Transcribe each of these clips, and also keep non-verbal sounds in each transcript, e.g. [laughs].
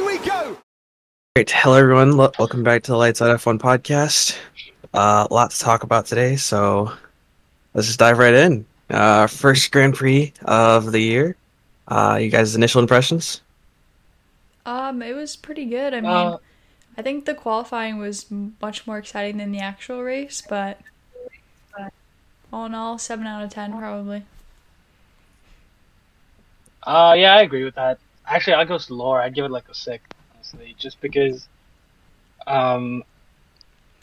away we go. Great. Hello, everyone. L- Welcome back to the Lights Out F1 podcast. Uh, a lot to talk about today, so let's just dive right in. Uh, first Grand Prix of the year. Uh, you guys' initial impressions? Um, it was pretty good. I mean, Uh, I think the qualifying was much more exciting than the actual race, but all in all, seven out of ten probably. Uh, yeah, I agree with that. Actually, I'll go slower. I'd give it like a six, honestly, just because. Um,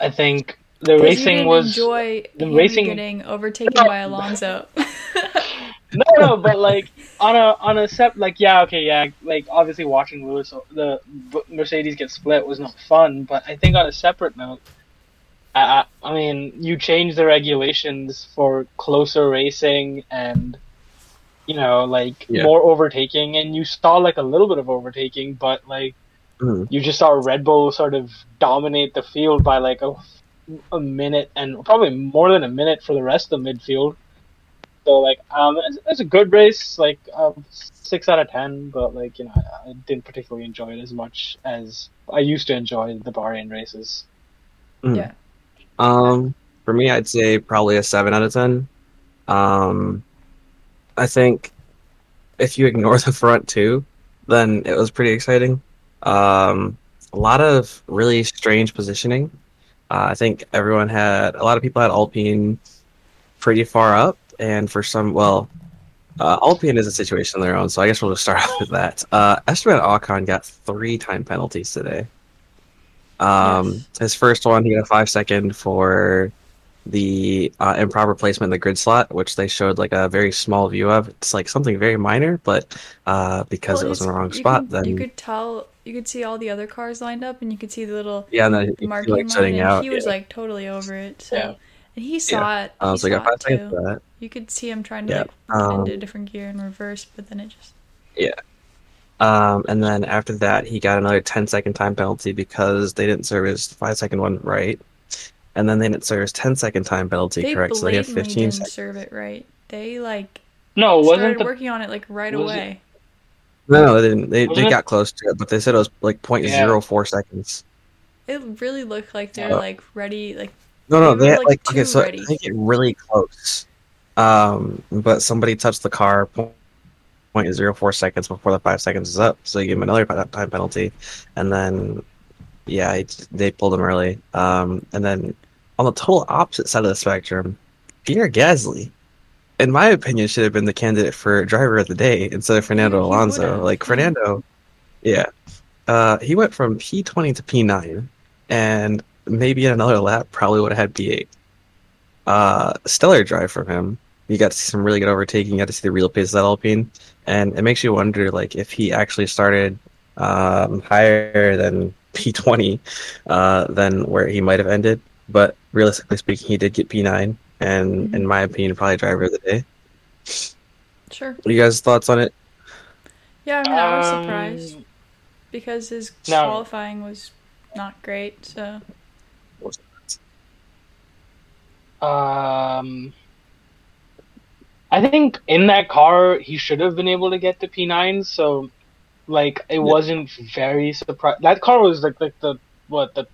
I think the racing was enjoy the racing- getting overtaken by Alonso. [laughs] [laughs] no, no, but like on a on a sep like yeah, okay, yeah, like obviously watching Lewis the Mercedes get split was not fun, but I think on a separate note, I I I mean you change the regulations for closer racing and you know like Yeah. more overtaking, and you saw like a little bit of overtaking, but like Mhm. you just saw Red Bull sort of dominate the field by like a a minute and probably more than a minute for the rest of the midfield. So like, um, it's, it's a good race, like um, six out of ten. But like, you know, I, I didn't particularly enjoy it as much as I used to enjoy the Bahrain races. Mhm. Yeah. Um, for me, I'd say probably a seven out of ten. Um, I think if you ignore the front two, then it was pretty exciting. Um, a lot of really strange positioning. Uh, I think everyone had a lot of people had Alpine pretty far up, and for some, well, uh, Alpine is a situation of their own, so I guess we'll just start off [laughs] with that. Uh, Esteban Ocon got three time penalties today. Um, Yes. his first one, he got a five second for the uh, improper placement in the grid slot, which they showed like a very small view of. It's like something very minor, but uh, because Well, it was in the wrong spot, could- then you could tell, you could see all the other cars lined up, and you could see the little yeah, and then he, marking like line, setting and out. he was yeah. like totally over it. So, Yeah. and he saw it. Uh, he I got saw five it seconds too. that. You could see him trying to Yeah, like get um, into a different gear in reverse, but then it just yeah. Um, and then after that, he got another 10 second time penalty because they didn't serve his five second one right. And then they didn't serve his 10 second time penalty they correct. So they had blatantly 15 didn't seconds. serve it right. They like No, started wasn't the working on it like right was it- away. No, no, they didn't. They, they got close to it, but they said it was like 0.04 seconds. It really looked like they Uh, were like ready, like No, no, They they had, like, like, okay, so ready. they get really close. Um, but somebody touched the car point point zero four seconds before the five seconds is up, so you give him another time penalty, and then yeah, it, they pulled him early. Um, and then on the total opposite side of the spectrum, Pierre Gasly, in my opinion, should have been the candidate for driver of the day instead of Fernando Alonso. Like. Fernando, yeah, uh, he went from P twenty to P nine, and maybe in another lap probably would have had P eight. Uh, stellar drive from him. You got to see some really good overtaking. You got to see the real pace of that Alpine, and it makes you wonder, like, if he actually started um, higher than P20, uh, than where he might have ended. But realistically speaking, he did get P9, and Mhm. in my opinion, probably driver of the day. sure. What are you guys' thoughts on it? Yeah, I mean I was Um, surprised because his No. qualifying was not great. So Um, I think in that car he should have been able to get the P9. So, like, it wasn't very surprised. That car was like like the what the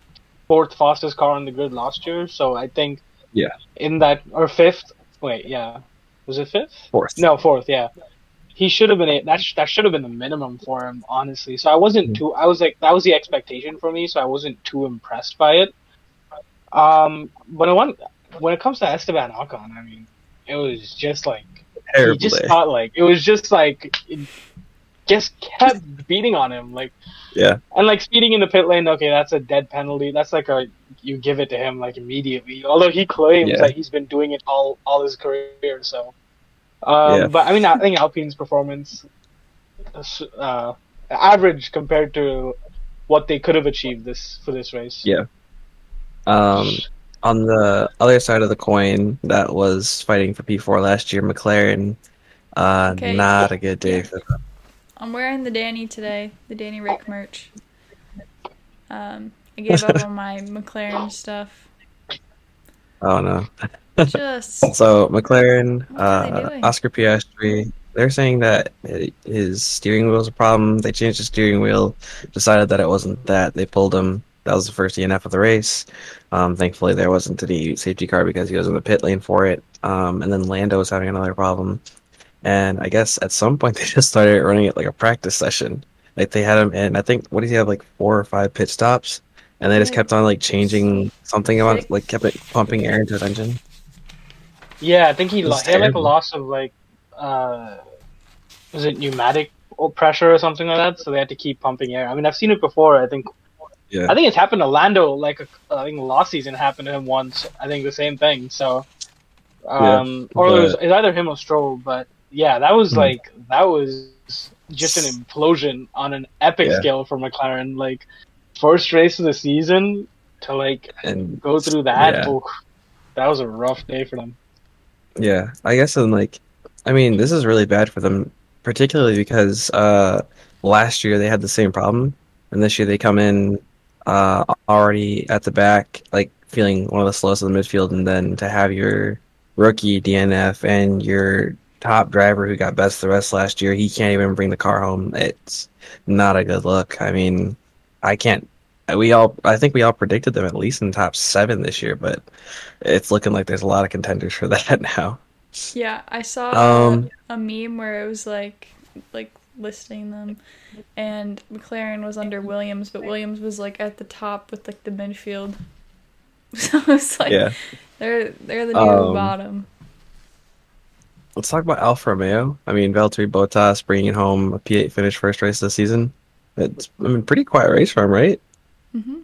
fourth fastest car on the grid last year. So I think Yeah. in that or fifth. Wait, yeah, was it fifth? Fourth. No, fourth. Yeah, he should have been. A, that sh- that should have been the minimum for him, honestly. So I wasn't Mhm. too. I was like that was the expectation for me. So I wasn't too impressed by it. Um, but it went, when it comes to Esteban Ocon, I mean, it was just like Terrible he just thought like it was just like just [laughs] kept beating on him like Yeah. and like speeding in the pit lane. Okay, that's a dead penalty. That's like a you give it to him like immediately. Although he claims Yeah. that he's been doing it all all his career. So, um, Yeah. but I mean, I think Alpine's performance, uh, average compared to what they could have achieved this for this race. Yeah. Um, on the other side of the coin, that was fighting for P4 last year, McLaren. Uh, Okay. not a good day Yeah. for them. I'm wearing the Danny today, the Danny Rick merch. Um, I gave up on my [laughs] McLaren stuff. Oh no. Just [laughs] So McLaren, What are they uh. Oscar Piastri, they're saying that his steering wheel is a problem. They changed the steering wheel, decided that it wasn't that. They pulled him. That was the first DNF of the race. Um, thankfully, there wasn't any safety car because he was in the pit lane for it. Um, and then Lando was having another problem. And I guess at some point [laughs] they just started running it like a practice session. Like they had him in, I think, what did he have, like four or five pit stops? And they just kept on like changing something about, like kept it pumping air into his engine. Yeah, I think he, lo- he had like a loss of like, uh, was it pneumatic pressure or something like that? So they had to keep pumping air. I mean, I've seen it before. I think, Yeah. I think it's happened to Lando. Like, a, I think the last season happened to him once. I think the same thing. So, um, or it was but- it's either him or Stroll. But yeah, that was Hmm. like that was just an implosion on an epic Yeah. scale for McLaren. Like, first race of the season to like And go through that. Yeah. oof, that was a rough day for them. Yeah, I guess in like, I mean, this is really bad for them, particularly because uh, last year they had the same problem, and this year they come in uh, already at the back, like feeling one of the slowest in the midfield, and then to have your rookie DNF and your top driver who got best of the rest last year, he can't even bring the car home. It's not a good look. I mean, I can't. We all, I think we all predicted them at least in top seven this year, but it's looking like there's a lot of contenders for [laughs] that now. Yeah, I saw Um, a meme where it was like like listing them and McLaren was under Williams, but Williams was like at the top with like the midfield. [laughs] So it's like Yeah. they're they're the near Um, bottom. Let's talk about Alfa Romeo. I mean, Valtteri Bottas bringing home a P8 finish first race of the season. It's I mean, pretty quiet race for him, right? Mm-hmm.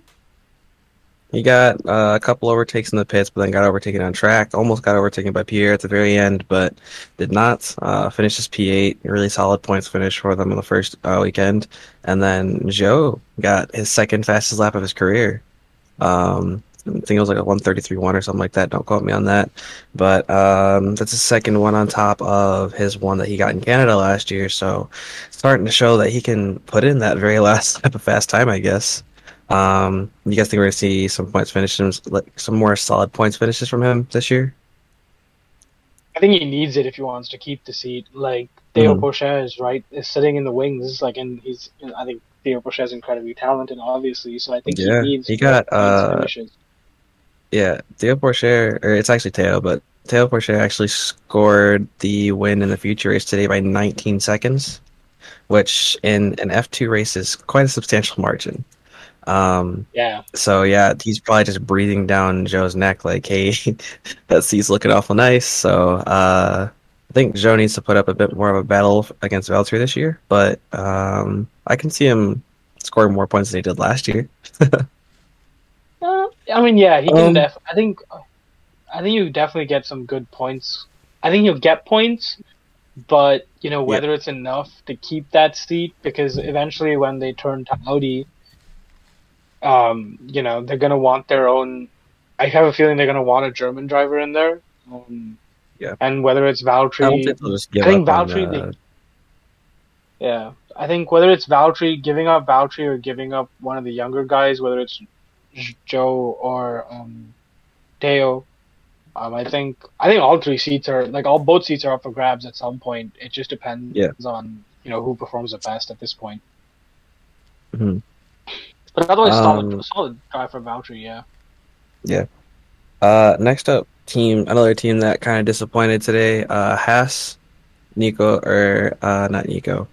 He got uh, a couple overtakes in the pits, but then got overtaken on track. Almost got overtaken by Pierre at the very end, but did not uh, finish his P8. Really solid points finish for them in the first uh, weekend. And then Zhou got his second fastest lap of his career. Um, I think it was like a 133.1 or something like that. Don't quote me on that. But um, that's the second one on top of his one that he got in Canada last year. So starting to show that he can put in that very [laughs] last lap of fast time, I guess. Um, you guys think we're gonna see some points finishes, like some more solid points finishes from him this year? I think he needs it if he wants to keep the seat. Like Theo Mhm. Pourchaire is right, is sitting in the wings. Like, and he's, I think Théo Pourchaire is incredibly talented, obviously. So I think Yeah, he needs. he got, uh, finishes. Yeah, Théo Pourchaire, or it's actually Theo, but Théo Pourchaire actually scored the win in the feature race today by 19 seconds, which in an F2 race is quite a substantial margin. Um, Yeah, so yeah, he's probably just breathing down Zhou's neck like, hey, [laughs] that seat's looking awful nice. So uh, I think Zhou needs to put up a bit more of a battle against Valtteri this year, but um, I can see him scoring more points than he did last year. [laughs] Uh, I mean, yeah, he can. Um, def- I think, I think you definitely get some good points. I think he'll get points, but you know whether it's enough to keep that seat because eventually when they turn to Audi, um, you know they're gonna want their own. I have a feeling they're gonna want a German driver in there. Um, Yeah. and whether it's I Valtteri, give I think up on, Valtteri, they- uh, yeah, I think whether it's Valtteri giving up Valtteri or giving up one of the younger guys, whether it's Zhou or um, Teo, um, I think I think all three seats are like all both seats are up for grabs at some point. It just depends Yeah. on you know who performs the best at this point. mhm. But otherwise, Um, solid solid drive for Valtteri. Yeah. Yeah, Uh, next up, team another team that kind of disappointed today. Uh, Haas, Nico or uh, not Nico.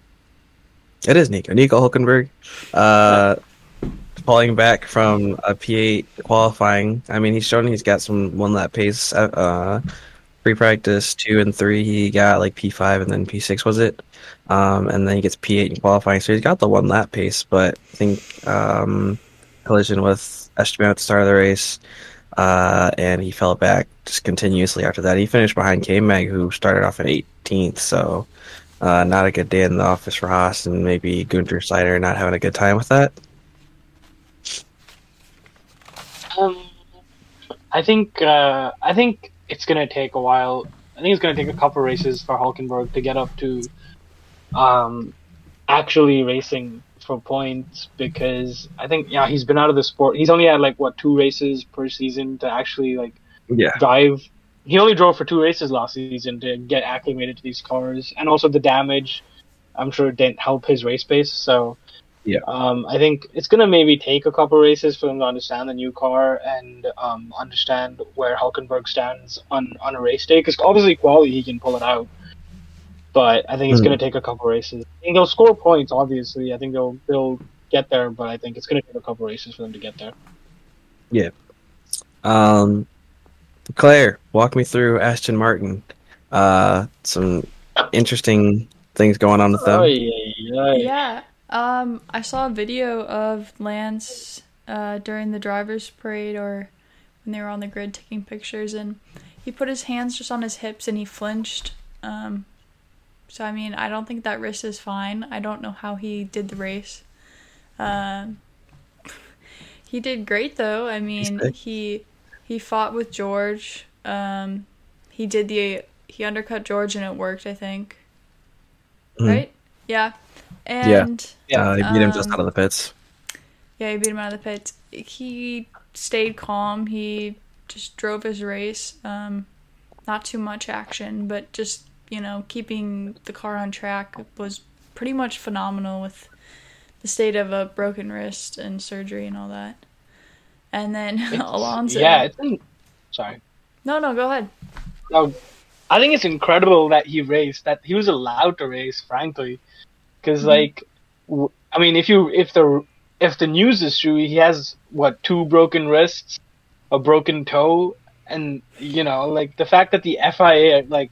It is Nico. Nico Hulkenberg. Uh, falling back from a P8 qualifying. I mean, he's shown he's got some one lap pace. Uh, Uh, pre practice two and three, he got like P5 and then P6 was it? Um, and then he gets P8 in qualifying, so he's got the one lap pace. But I think um, collision with Esteban at the start of the race uh, and he fell back just continuously after that. He finished behind K Mag, who started off in 18th, so uh, not a good day in the office for Haas, and maybe Guenther Steiner not having a good time with that. Um, I think uh, I think it's gonna take a while. I think it's gonna take a couple races for Hulkenberg to get up to um, actually racing for points because I think yeah he's been out of the sport. He's only had like what two races per season to actually like Yeah, drive he only drove for two races last season to get acclimated to these cars, and also the damage. I'm sure didn't help his race pace. So, Yeah. um, I think it's gonna maybe take a couple races for them to understand the new car and um, understand where Hulkenberg stands on on a race day. Because obviously, quality he can pull it out, but I think it's Hmm. gonna take a couple races. I think they'll score points. Obviously, I think they'll they'll get there, but I think it's gonna take a couple races for them to get there. Yeah. Um, Claire, walk me through Aston Martin. Uh, some interesting things going on with them. Oh yeah, Yeah. Um, I saw a video of Lance uh, during the driver's parade or when they were on the grid taking pictures, and he put his hands just on his hips and he flinched. Um, so I mean, I don't think that wrist is fine. I don't know how he did the race. Um, [laughs] he did great though. I mean, he he fought with George. Um, he did the he undercut George and it worked. I think. Mhm. Right. Yeah. And Yeah. Uh, he beat him just Um, out of the pits. yeah, he beat him out of the pits. He stayed calm. He just drove his race. Um, not too much action, but just you know keeping the car on track was pretty much phenomenal with the state of a broken wrist and surgery and all that. And then [laughs] It's- Alonso. Yeah, it's in, sorry. No, no, go ahead. No, I think it's incredible that he raced. That he was allowed to race, frankly, because Mhm. like, w- I mean, if you if the if the news is true, he has what two broken wrists, a broken toe, and you know, like the fact that the FIA like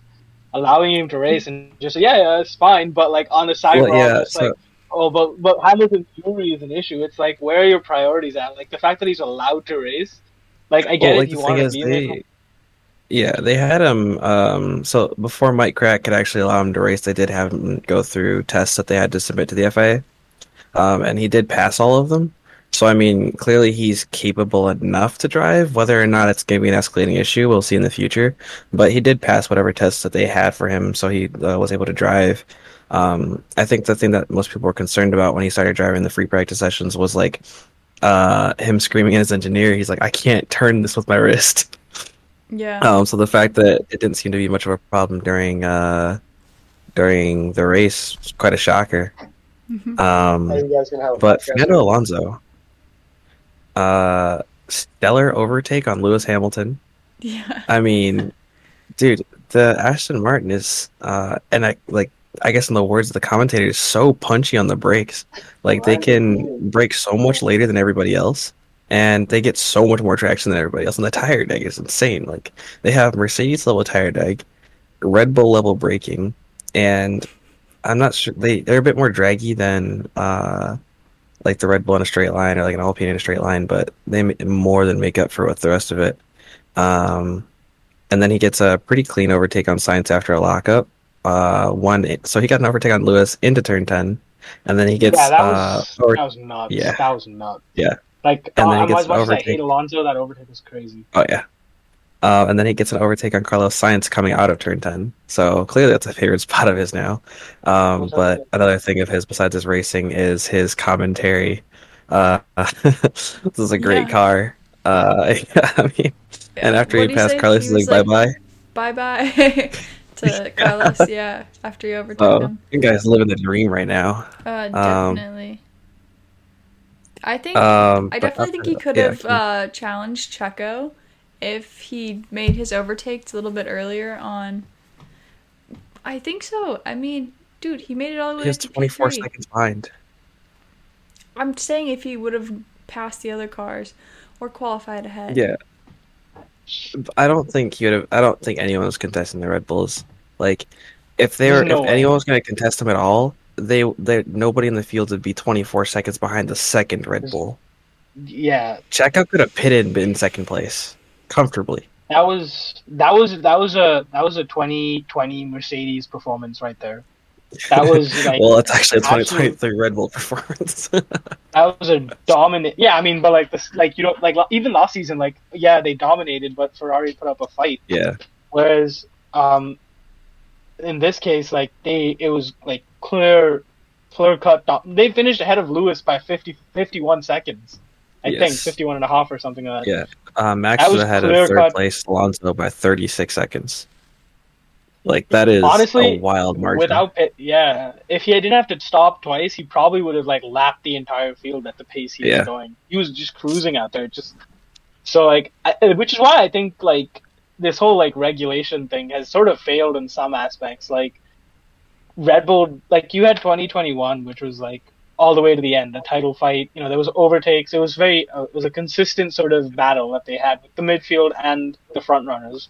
allowing him to race and just yeah, yeah, it's fine, but like on the side, Well, yeah, it's so- like. Oh, but but Hamilton's injury is an issue. It's like where are your priorities at? Like the fact that he's allowed to race. Like I get Well, it, like you want to is, be there. Yeah, they had him. Um, so before Mike Krack could actually allow him to race, they did have him go through tests that they had to submit to the FIA, um, and he did pass all of them. So I mean, clearly he's capable enough to drive. Whether or not it's going to be an escalating issue, we'll see in the future. But he did pass whatever tests that they had for him, so he uh, was able to drive. Um, I think the thing that most people were concerned about when he started driving the free practice sessions was like uh, him screaming at his engineer. He's like, "I can't turn this with my wrist." Yeah. Um, so the fact that it didn't seem to be much of a problem during uh, during the race was quite a shocker. Mhm. Um, Are you guys gonna have a but podcast? Fernando Alonso, uh, stellar overtake on Lewis Hamilton. Yeah. I mean, dude, the Aston Martin is, uh, and I like, I guess in the words of the commentator, is so punchy on the brakes. Like they can brake so much later than everybody else, and they get so much more traction than everybody else. And the tire deg is insane. Like they have Mercedes level tire deg, Red Bull level braking, and I'm not sure they they're a bit more draggy than uh like the Red Bull in a straight line or like an Alpine in a straight line, but they more than make up for with the rest of it. Um, and then he gets a pretty clean overtake on Sainz after a lockup. Uh, one so he got an overtake on Lewis into turn ten, and then he gets yeah, that uh was over- that was nuts. yeah. That was nuts. Yeah. Like And uh, then he as gets much as I overtake. hate Alonso, that overtake was crazy. oh yeah. Uh, and then he gets an overtake on Carlos Sainz coming out of turn 10. So clearly that's a favorite [laughs] spot of his now. Um, but with another thing of his besides his racing is his commentary. Uh, [laughs] this is a great Yeah. car. Uh, [laughs] I mean, and after What'd he he passed say? Carlos, He he's like, bye bye. Bye bye to Carlos. Yeah. After you overtook Oh, him. you guys living the dream right now. Uh, Um, definitely. I think Um, I definitely think he that- could yeah, have uh, challenged Checo if he made his overtakes a little bit earlier on. I think so. I mean, dude, he made it all the way he has up to 24 seconds behind. I'm saying if he would have passed the other cars or qualified ahead. Yeah. I don't think he would have. I don't think anyone was contesting the Red Bulls. Like, if they There's were, no if way. anyone was going to contest them at all, they, they, nobody in the field would be 24 seconds behind the second Red Bull. Yeah, Checo could have pitted in second place comfortably. that was that was that was a that was a 2020 Mercedes performance right there. That was [laughs] like well, it's actually a absolute- 2023 Red Bull performance. [laughs] that was a dominant. Yeah, I mean, but like this, like you know, like even last season, like yeah, they dominated, but Ferrari put up a fight. yeah, Whereas, um, in this case, like they, it was like clear, clear cut. dom- They finished ahead of Lewis by 50, 51 seconds. I think Yes. 51 and a half or something like that. Yeah. Uh, Max That was ahead of third cut. place Alonso by 36 seconds. Like that is Honestly, a wild margin. Without yeah, if he didn't have to stop twice, he probably would have like lapped the entire field at the pace he Yeah. was going. He was just cruising out there, just so like, I, which is why I think like this whole like regulation thing has sort of failed in some aspects. Like Red Bull, like you had 2021, which was like all the way to the end, a title fight. You know, there was overtakes. It was very, uh, it was a consistent sort of battle that they had with the midfield and the front runners.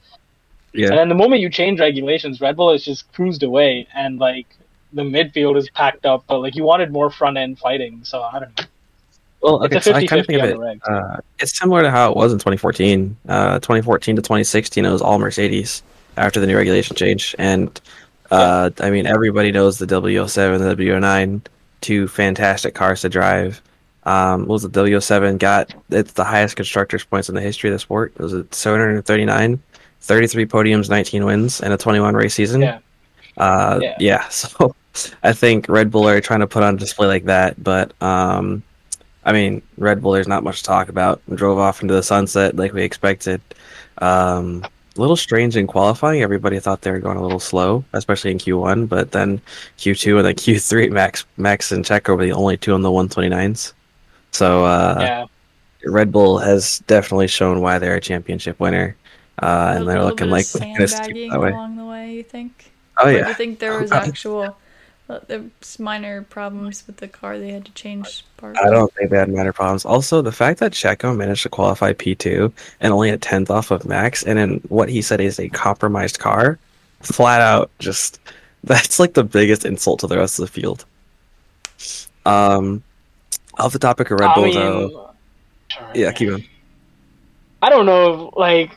yeah. And then the moment you change regulations, Red Bull has just cruised away, and like the midfield is packed up. But like you wanted more front end fighting, so I don't know. Well, It's okay, a so I kind of think of it. Uh, it's similar to how it was in 2014. Uh, 2014 to 2016, it was all Mercedes after the new regulation change. And uh, I mean, everybody knows the W07, the W09, two fantastic cars to drive. Um, what was the W07 got? It's the highest constructors points in the history of the sport. It was at 739, 33 podiums, 19 wins, and a 21 race season. Yeah. Uh, Yeah. yeah. [laughs] So I think Red Bull are trying to put on display like that, but um, I mean, Red Bull, there's not much to talk about. Drove off into the sunset like we expected. Um, a little strange in qualifying. Everybody thought they were going a little slow, especially in Q1, but then Q2 and then Q3, Max, Max and Checo were the only two on the 129s. So uh, yeah, Red Bull has definitely shown why they're a championship winner, uh, and they're looking like of they're going to keep sandbagging that way. along the way. You think? Oh Or do yeah, you think there [laughs] was actual uh, there was minor problems with the car? They had to change parts. I don't think they had minor problems. Also, the fact that Checo managed to qualify P2 and only a tenth off of Max, and in what he said is a compromised car, flat out, just [laughs] that's like the biggest insult to the rest of the field. Um, off the topic of Red I Bull, mean, though, yeah, keep going. I don't know, like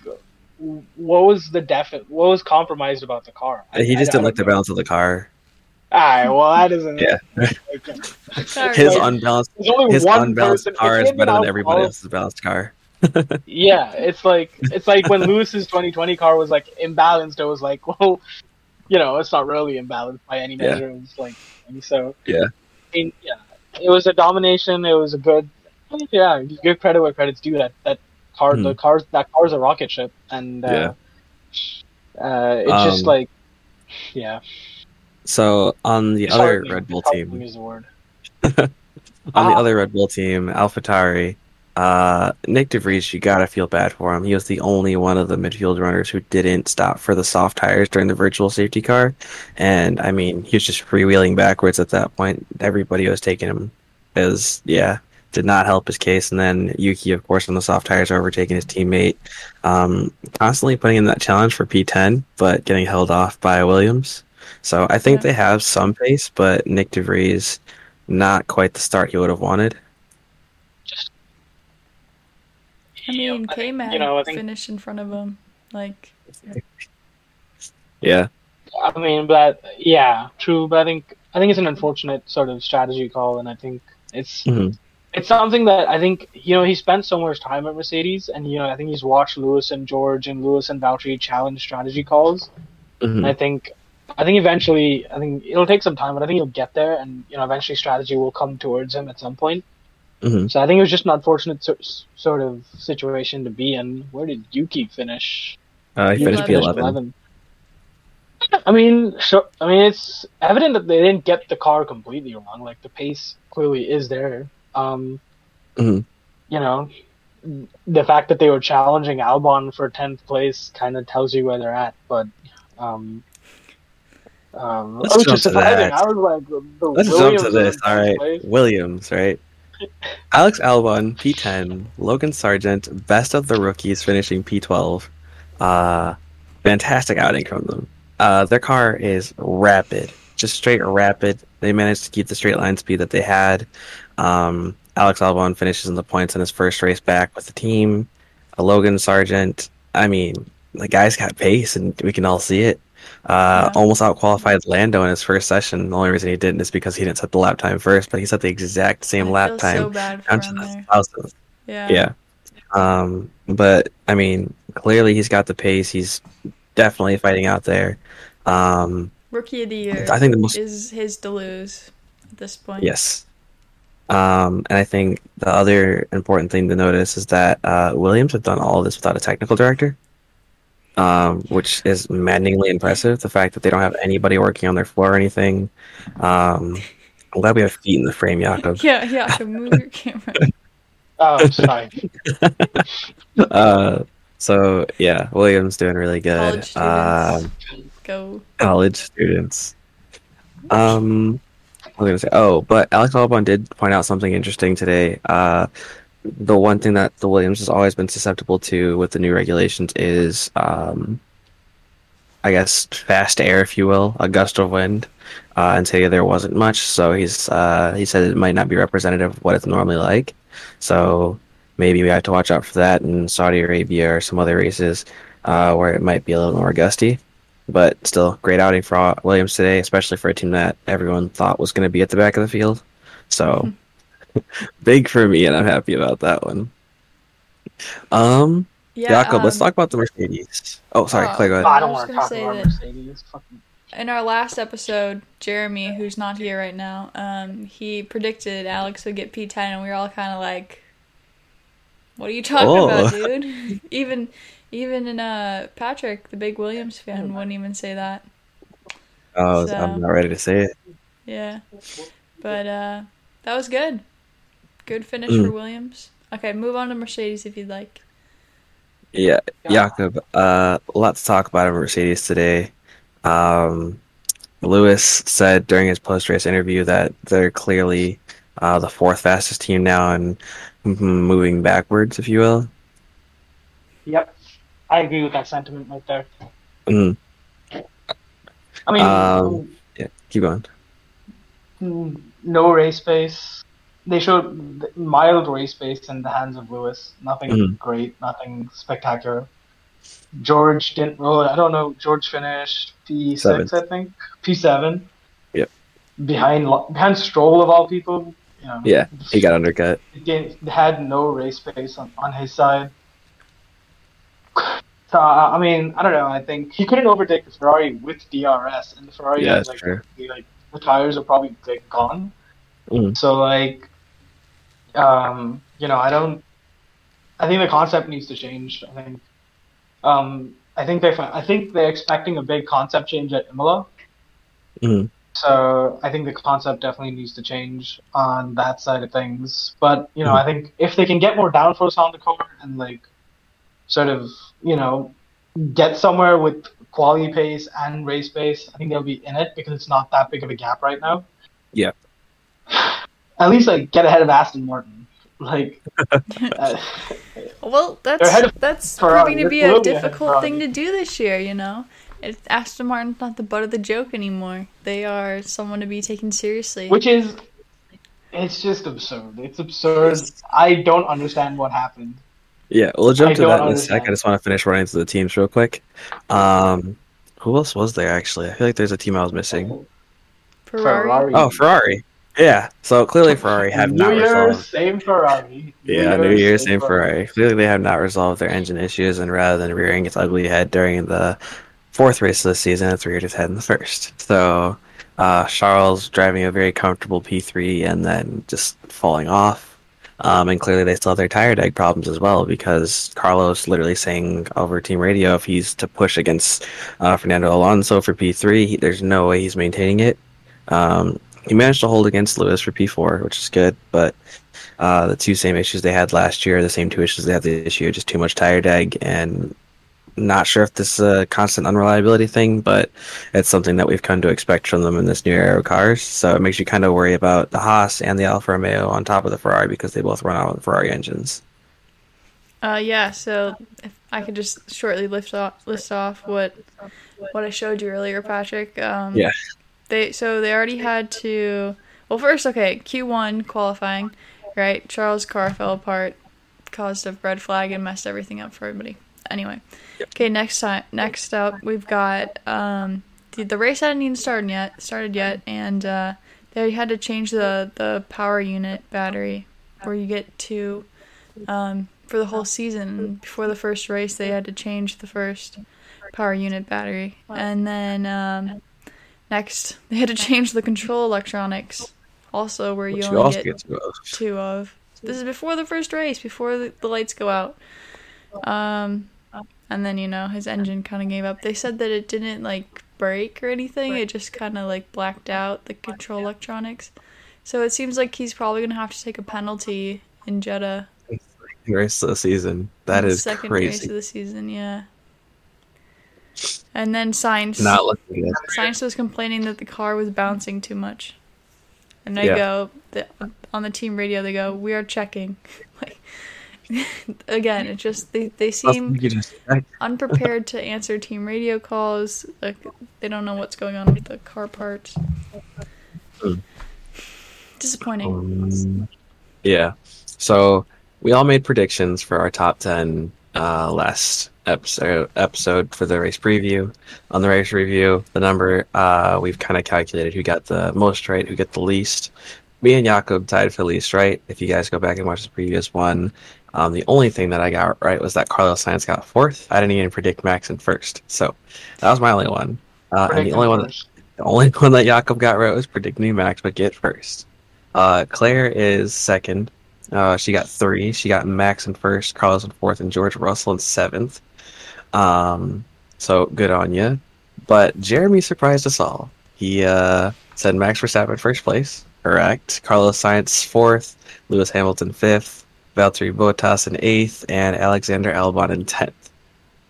what was the defi- What was compromised about the car? I- He just I didn't like don't the balance of the car. All right, well that isn't. Yeah. Okay. His unbalanced, his unbalanced person. car if is better than everybody else's balanced car. [laughs] Yeah, it's like it's like when Lewis's 2020 car was like imbalanced. It was like, well, you know, it's not really imbalanced by any Yeah. measure. It's like, so Yeah. I mean, yeah, it was a domination. It was a good, yeah, good credit where credit's due. That that car, Hmm. the cars, that car's a rocket ship, and uh, uh, it's just Um, like, yeah. So on the [laughs] other Red Bull team, is the word. on the Ah. other Red Bull team, AlphaTauri, uh, Nyck de Vries, you gotta feel bad for him. He was the only one of the midfield runners who didn't stop for the soft tires during the virtual safety car, and I mean, he was just freewheeling backwards at that point. Everybody was taking him as yeah, did not help his case. And then Yuki, of course, on the soft tires, overtaking his teammate, um, constantly putting in that challenge for P10, but getting held off by Williams. So I think Yeah. they have some pace, but Nyck de Vries not quite the start he would have wanted. I mean, I K think, Mag you know, I think finished in front of him. Like, Yeah. I mean, but yeah, true. But I think I think it's an unfortunate sort of strategy call, and I think it's Mhm. it's something that I think you know he spent so much time at Mercedes, and you know I think he's watched Lewis and George and Lewis and Valtteri challenge strategy calls, Mhm. and I think I think eventually I think it'll take some time, but I think he'll get there, and you know eventually strategy will come towards him at some point. Mhm. So I think it was just an unfortunate so, sort of situation to be in. Where did Yuki finish? Uh, he finished finished P11. I mean, so I mean, it's evident that they didn't get the car completely wrong. Like the pace clearly is there. Um, Mhm. You know, the fact that they were challenging Albon for tenth place kind of tells you where they're at. But um, um, Let's it was jump just to that. I was like, the, Let's Williams jump to this. All right. place. Williams, right? [laughs] Alex Albon, P10. Logan Sargeant, best of the rookies, finishing P12. Uh, fantastic outing from them. Uh, their car is rapid, just straight rapid. They managed to keep the straight line speed that they had. Um, Alex Albon finishes in the points in his first race back with the team. Uh, Logan Sargeant, I mean, the guy's got pace, and we can all see it. Uh, Yeah. Almost outqualified Lando in his first session. The only reason he didn't is because he didn't set the lap time first, but he set the exact same I lap time so bad for down him there. Yeah. Yeah. Um, but I mean, clearly he's got the pace. He's definitely fighting out there. Um, Rookie of the year I think the most is his to lose at this point. yes, Um, and I think the other important thing to notice is that uh, Williams have done all this without a technical director, um, which is maddeningly impressive. The fact that they don't have anybody working on their floor or anything. Um, I'm glad we have feet in the frame, Jakob. [laughs] Yeah, yeah. So move your camera. [laughs] Oh, sorry. [laughs] Uh, so yeah, Williams doing really good. College students. Go. college students. Um, I was gonna say, oh, but Alex Albon did point out something interesting today. Uh, the one thing that the Williams has always been susceptible to with the new regulations is, um, I guess, fast air, if you will, a gust of wind. Uh, and today there wasn't much, so he's uh, he said it might not be representative of what it's normally like. So maybe we have to watch out for that in Saudi Arabia or some other races uh, where it might be a little more gusty but still great outing for Williams today, especially for a team that everyone thought was going to be at the back of the field. So [laughs] big for me, and I'm happy about that one. Um, Yeah. Jakob, let's um, talk about the Mercedes. Oh, sorry, uh, Clay, go ahead. I I don't was want to talk say about that- Mercedes. Fucking in our last episode, Jeremy, who's not here right now, um, he predicted Alex would get P10, and we were all kind of like, "What are you talking Oh. about, [laughs] dude?" [laughs] even, even in uh, Patrick, the big Williams fan, wouldn't even say that. Oh, so- I'm not ready to say it. Yeah, but uh, that was good. Good finish Mm. for Williams. Okay, move on to Mercedes if you'd like. Yeah, Jakob, uh, a lot to talk about in Mercedes today. Um, Lewis said during his post-race interview that they're clearly uh, the fourth fastest team now and mm, moving backwards, if you will. Yep. I agree with that sentiment right there. Mm, I mean, Um, yeah, keep going. mm, no race pace. They showed mild race pace in the hands of Lewis. Nothing Mhm. great, nothing spectacular. George didn't roll. I don't know. George finished P six, I think. P seven. Yep. Behind behind Stroll of all people. You know, Yeah, he got undercut. He had no race pace on, on his side. So I mean, I don't know. I think he couldn't overtake the Ferrari with DRS, and the Ferrari Yeah, has like, the- like the tires are probably like gone. Mm. So like, um, you know, I don't. I think the concept needs to change. I think, um, I think they, I think they're expecting a big concept change at Imola. Mm. So I think the concept definitely needs to change on that side of things. But you know, I think if they can get more downforce on the car and like sort of you know get somewhere with quality pace and race pace, I think they'll be in it because it's not that big of a gap right now. Yeah. [sighs] [sighs] At least like get ahead of Aston Martin. Like, [laughs] uh, Well, that's that's Ferrari. proving to be a clearly ahead of difficult thing to do this year. You know, it's Aston Martin's not the butt of the joke anymore. They are someone to be taken seriously. which is, it's just absurd. It's absurd. I don't understand what happened. Yeah, we'll jump I to don't that in a sec. I just want to finish running through the teams real quick. Um, who else was there actually? I feel like there's a team I was missing. Ferrari. Oh, Ferrari. Yeah, so clearly Ferrari have New not Year's, resolved. same Ferrari. Yeah, New Year's, same Ferrari. Clearly, they have not resolved their engine issues, and rather than rearing its ugly head during the fourth race of the season, it's reared its head in the first. So, uh, Charles driving a very comfortable P3 and then just falling off. Um, and clearly, they still have their tire deg problems as well because Carlos literally saying over team radio if he's to push against uh, Fernando Alonso for P3, he, there's no way he's maintaining it. Um, he managed to hold against Lewis for P4, which is good, but uh, the two same issues they had last year, the same two issues they have this year, just too much tire deg, and not sure if this is a constant unreliability thing, but it's something that we've come to expect from them in this new era of cars. So it makes you kind of worry about the Haas and the Alfa Romeo on top of the Ferrari because they both run out of Ferrari engines. Uh, yeah. So if I could just shortly lift off, list off what what I showed you earlier, Patrick. Um, Yeah. They so they already had to. Well, first, okay, Q one qualifying, right? Charles' car fell apart, caused a red flag, and messed everything up for everybody. Anyway, okay. Next time, next up, we've got um the, the race hadn't even started yet. Started yet, and uh, they had to change the the power unit battery where you get to um, for the whole season. Before the first race, they had to change the first power unit battery, and then um, next they had to change the control electronics Also, where you Which only get get two of. two of. This is before the first race, before the, the lights go out. Um, and then you know his engine kind of gave up. They said that it didn't like break or anything. It just kind of like blacked out the control electronics. So it seems like he's probably gonna have to take a penalty in Jeddah. Race of the season. That is second race of the season. Yeah. And then Sainz. Not looking good. Sainz was complaining that the car was bouncing too much. And they Yeah. go the, on the team radio. They go, "We are checking." [laughs] like [laughs] again, it just they they seem You just- I- unprepared to answer team radio calls. Like they don't know what's going on with the car parts. Hmm. Disappointing. Um, yeah. So we all made predictions for our top ten uh, last episode episode for the race preview. On the race review, the number uh, we've kind of calculated who got the most right, who got the least. Me and Jakob tied for least right. If you guys go back and watch the previous one, um, the only thing that I got right was that Carlos Sainz got fourth. I didn't even predict Max in first, so that was my only one. Uh, and the only one that the only [laughs] one that Jakob got right was predicting Max, but get first. Uh, Claire is second. Uh, she got three. She got Max in first, Carlos in fourth, and George Russell in seventh. Um, so good on you. But Jeremy surprised us all. He uh, said Max Verstappen first place. Correct. Carlos Sainz fourth. Lewis Hamilton fifth. Valtteri Bottas in eighth, and Alexander Albon in tenth.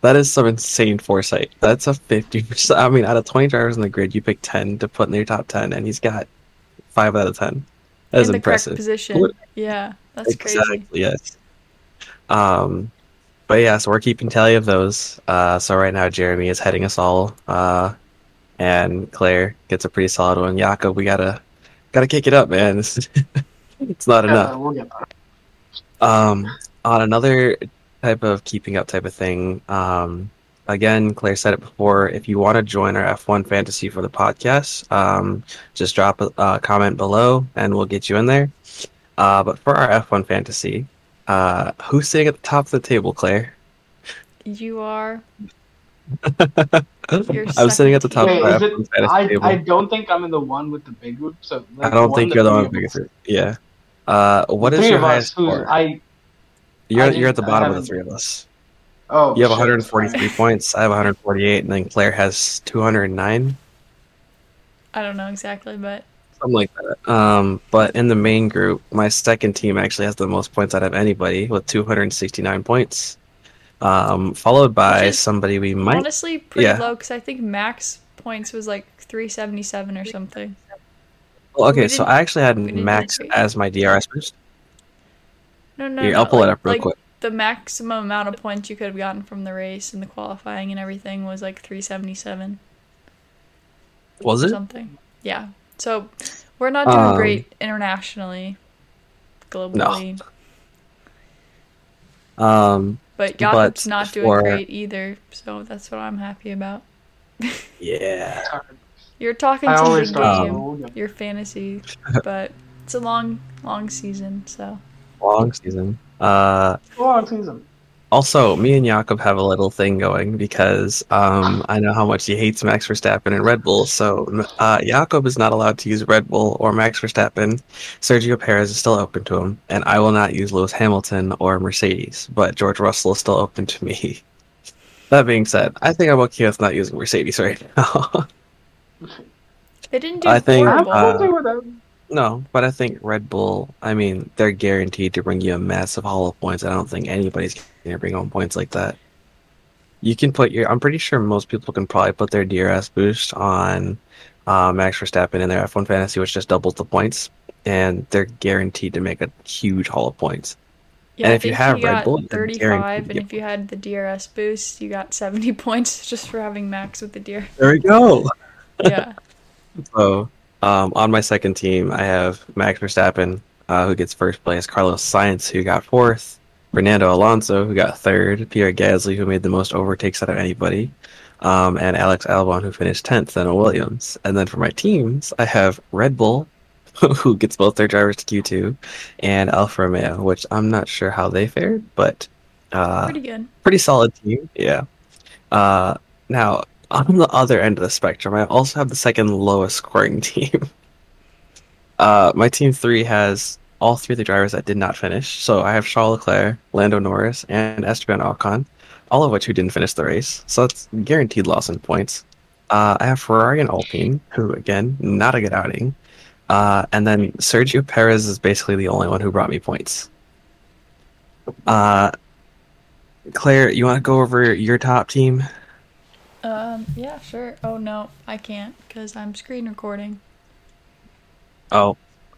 That is some insane foresight. That's a fifty percent. I mean, out of twenty drivers in the grid, you pick ten to put in your top ten, and he's got five out of ten. That is in the impressive. correct position. Yeah, that's crazy. Exactly. Yes. Um, but yeah, so we're keeping tally of those. Uh, so right now Jeremy is heading us all, uh, and Claire gets a pretty solid one. Jakob, we gotta gotta kick it up, man. [laughs] it's not enough. We'll. Um, on another type of keeping up type of thing, um, again, Claire said it before. If you want to join our F1 fantasy for the podcast, um, just drop a, a comment below and we'll get you in there. Uh, but for our F1 fantasy, uh, who's sitting at the top of the table, Claire? You are. [laughs] I'm sitting at the top Wait, of is it, I, table. I I, don't think I'm in the one with the big group. So like, don't think you're the one of with us- the Yeah. Uh, what is your highest score? I You're, I you're at the bottom of the three of us. oh You have shit. 143 [laughs] points. I have 148, and then Claire has 209. I don't know exactly, but Something like that. Um, but in the main group, my second team actually has the most points out of anybody with 269 points. Um, followed by somebody we might. honestly pretty yeah. low because I think max points was like 377 or something. Well, okay, we so I actually had Max as my DRS boost. No, no, Here, no. I'll pull like, it up real like quick. The maximum amount of points you could have gotten from the race and the qualifying and everything was like 377 Was it? something. Yeah. So we're not doing Um, great internationally, globally. Um, But Jakob's But not doing for- great either, so that's what I'm happy about. [laughs] yeah. You're talking I to always the game, so your fantasy, [laughs] but it's a long, long season, so. Long season. Uh, Long season. Also, me and Jakob have a little thing going because um, I know how much he hates Max Verstappen and Red Bull. So uh, Jakob is not allowed to use Red Bull or Max Verstappen. Sergio Perez is still open to him, and I will not use Lewis Hamilton or Mercedes. But George Russell is still open to me. [laughs] That being said, I think I'm okay with not using Mercedes right [laughs] now. They didn't do I think, horrible. uh, okay with that. No, but I think Red Bull. I mean, they're guaranteed to bring you a massive haul of points. I don't think anybody's going to bring home points like that. You can put your. I'm pretty sure most people can probably put their DRS boost on uh, Max Verstappen in their F1 Fantasy, which just doubles the points, and they're guaranteed to make a huge haul of points. yeah, and if you have he Red Bull, 35, and if you had the DRS boost, you got 70 [laughs] points just for having max with the DRS. There we go. Yeah. [laughs] So, um, on my second team, I have Max Verstappen, uh, who gets first place, Carlos Sainz, who got fourth, Fernando Alonso, who got third, Pierre Gasly, who made the most overtakes out of anybody, um, and Alex Albon, who finished 10th, then a Williams. And then for my teams, I have Red Bull, [laughs] who gets both their drivers to Q2, and Alfa Romeo, which I'm not sure how they fared, but uh, Pretty good. pretty solid team. Yeah. Uh, now on the other end of the spectrum, I also have the second lowest scoring [laughs] team. Uh, my team three has all three of the drivers that did not finish. So I have Charles Leclerc, Lando Norris, and Esteban Ocon, all of which who didn't finish the race. So it's guaranteed loss in points. Uh, I have Ferrari and Alpine, who again not a good outing. Uh, and then Sergio Perez is basically the only one who brought me points. Uh, Claire, you want to go over your top team? Um, yeah, sure. Oh no, I can't because I'm screen recording. Oh,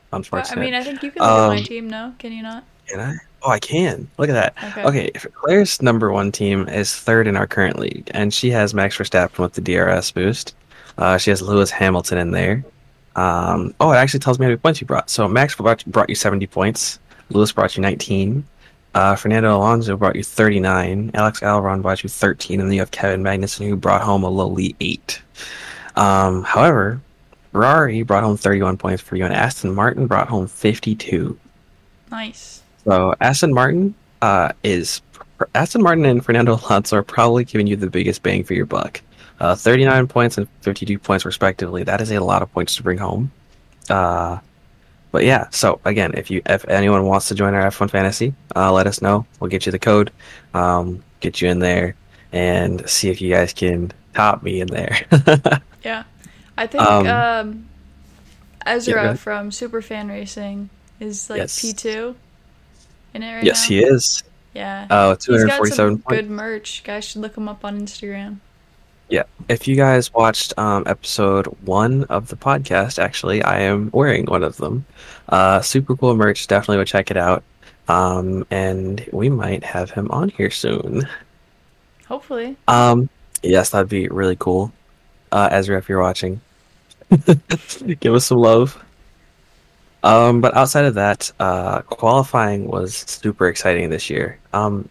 But, unfortunate. I mean, I think you can look at my Um, team. No, can you not? Can I? Oh, I can. Look at that. Okay. Okay, if Claire's number one team is third in our current league, and she has Max Verstappen with the DRS boost. Uh, she has Lewis Hamilton in there. Um, oh, it actually tells me how many points you brought. So Max brought, brought you 70 points. Lewis brought you 19. Uh, Fernando Alonso brought you 39. Alex Albon brought you 13. And then you have Kevin Magnussen who brought home a lowly 8. Um, however, Ferrari brought home 31 points for you, and Aston Martin brought home 52. Nice. So Aston Martin uh, is Aston Martin and Fernando Alonso are probably giving you the biggest bang for your buck. Uh, 39 points and 52 points respectively. That is a lot of points to bring home. Uh, but yeah, so again, if you if anyone wants to join our F1 Fantasy, uh, let us know. We'll get you the code, um, get you in there, and see if you guys can top me in there. [laughs] Yeah, I think Um, um, Ezra ahead. from Superfan Racing is like Yes. P two in it right yes, now. he is. Yeah, Uh, he's got 247 some points. good merch. Guys should look him up on Instagram. If you guys watched um, episode one of the podcast, actually, I am wearing one of them. Uh, super cool merch. Definitely go check it out. Um, and we might have him on here soon. Hopefully, Um, yes, that'd be really cool. Uh, Ezra, if you're watching, [laughs] give us some love. Um, but outside of that, uh, qualifying was super exciting this year. Um,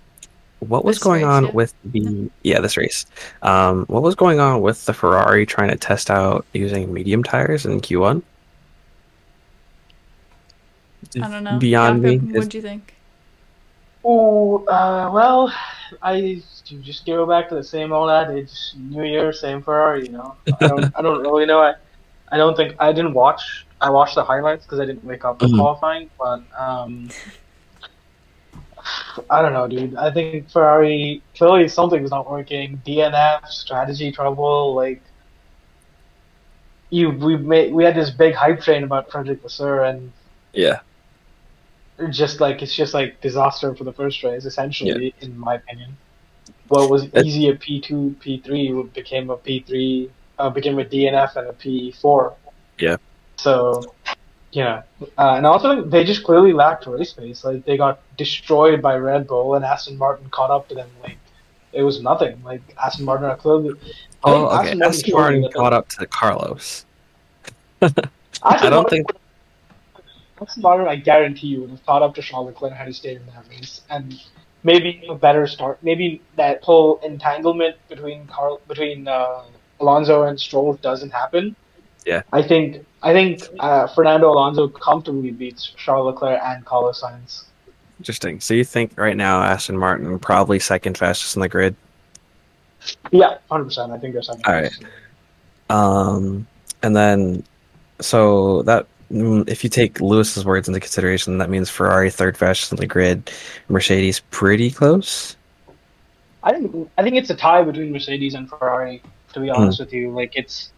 what was This going race, on yeah. with the yeah this race? Um, what was going on with the Ferrari trying to test out using medium tires in Q1? I don't know. Beyond Jakob, me, What'd you think? Oh, uh, well, I you just go back to the same old adage: New Year, same Ferrari. You know, I don't, I don't really know. I, I don't think I didn't watch. I watched the highlights because I didn't wake up for Mhm. qualifying. But um, [sighs] I don't know, dude. I think Ferrari clearly something's not working. DNF, strategy trouble. Like you, we made we had this big hype train about Frederick Vasseur and yeah, just like it's just like disaster for the first race, essentially, in my opinion. What was It- easy a P two, P three became a P three, uh, became a DNF and a P four. Yeah. So, yeah, uh, and also they just clearly lacked race pace. Like they got destroyed by Red Bull, and Aston Martin caught up to them. Like it was nothing. Like Aston Martin are clearly. Oh, okay. Aston Martin Aston showed Martin caught up to Carlos. [laughs] I don't Martin think Aston Martin, I guarantee you, would have caught up to Charles Leclerc had he stayed in that race, and maybe a better start. Maybe that whole entanglement between Carl, between uh, Alonso and Stroll doesn't happen. Yeah. I think I think uh, Fernando Alonso comfortably beats Charles Leclerc and Carlos Sainz. Interesting. So you think right now Aston Martin probably second fastest in the grid? Yeah, hundred percent. I think they're second. All right. Um, and then, so that mm, if you take Lewis's words into consideration, that means Ferrari third fastest in the grid, Mercedes pretty close. I think I think it's a tie between Mercedes and Ferrari. To be honest with you, like it's,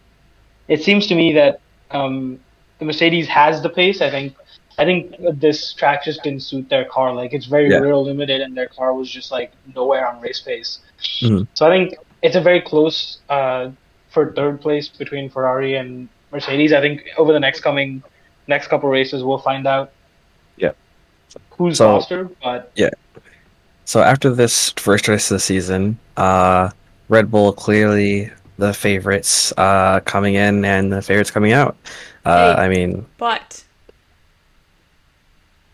it seems to me that um, the Mercedes has the pace. I think I think this track just didn't suit their car. Like it's very Yeah. real limited, and their car was just like nowhere on race pace. Mhm. So I think it's a very close uh, for third place between Ferrari and Mercedes. I think over the next coming next couple races, we'll find out. Yeah. Who's So- faster? But yeah. So after this first race of the season, uh, Red Bull clearly the favorites uh, coming in and the favorites coming out. Uh, Hey. I mean, But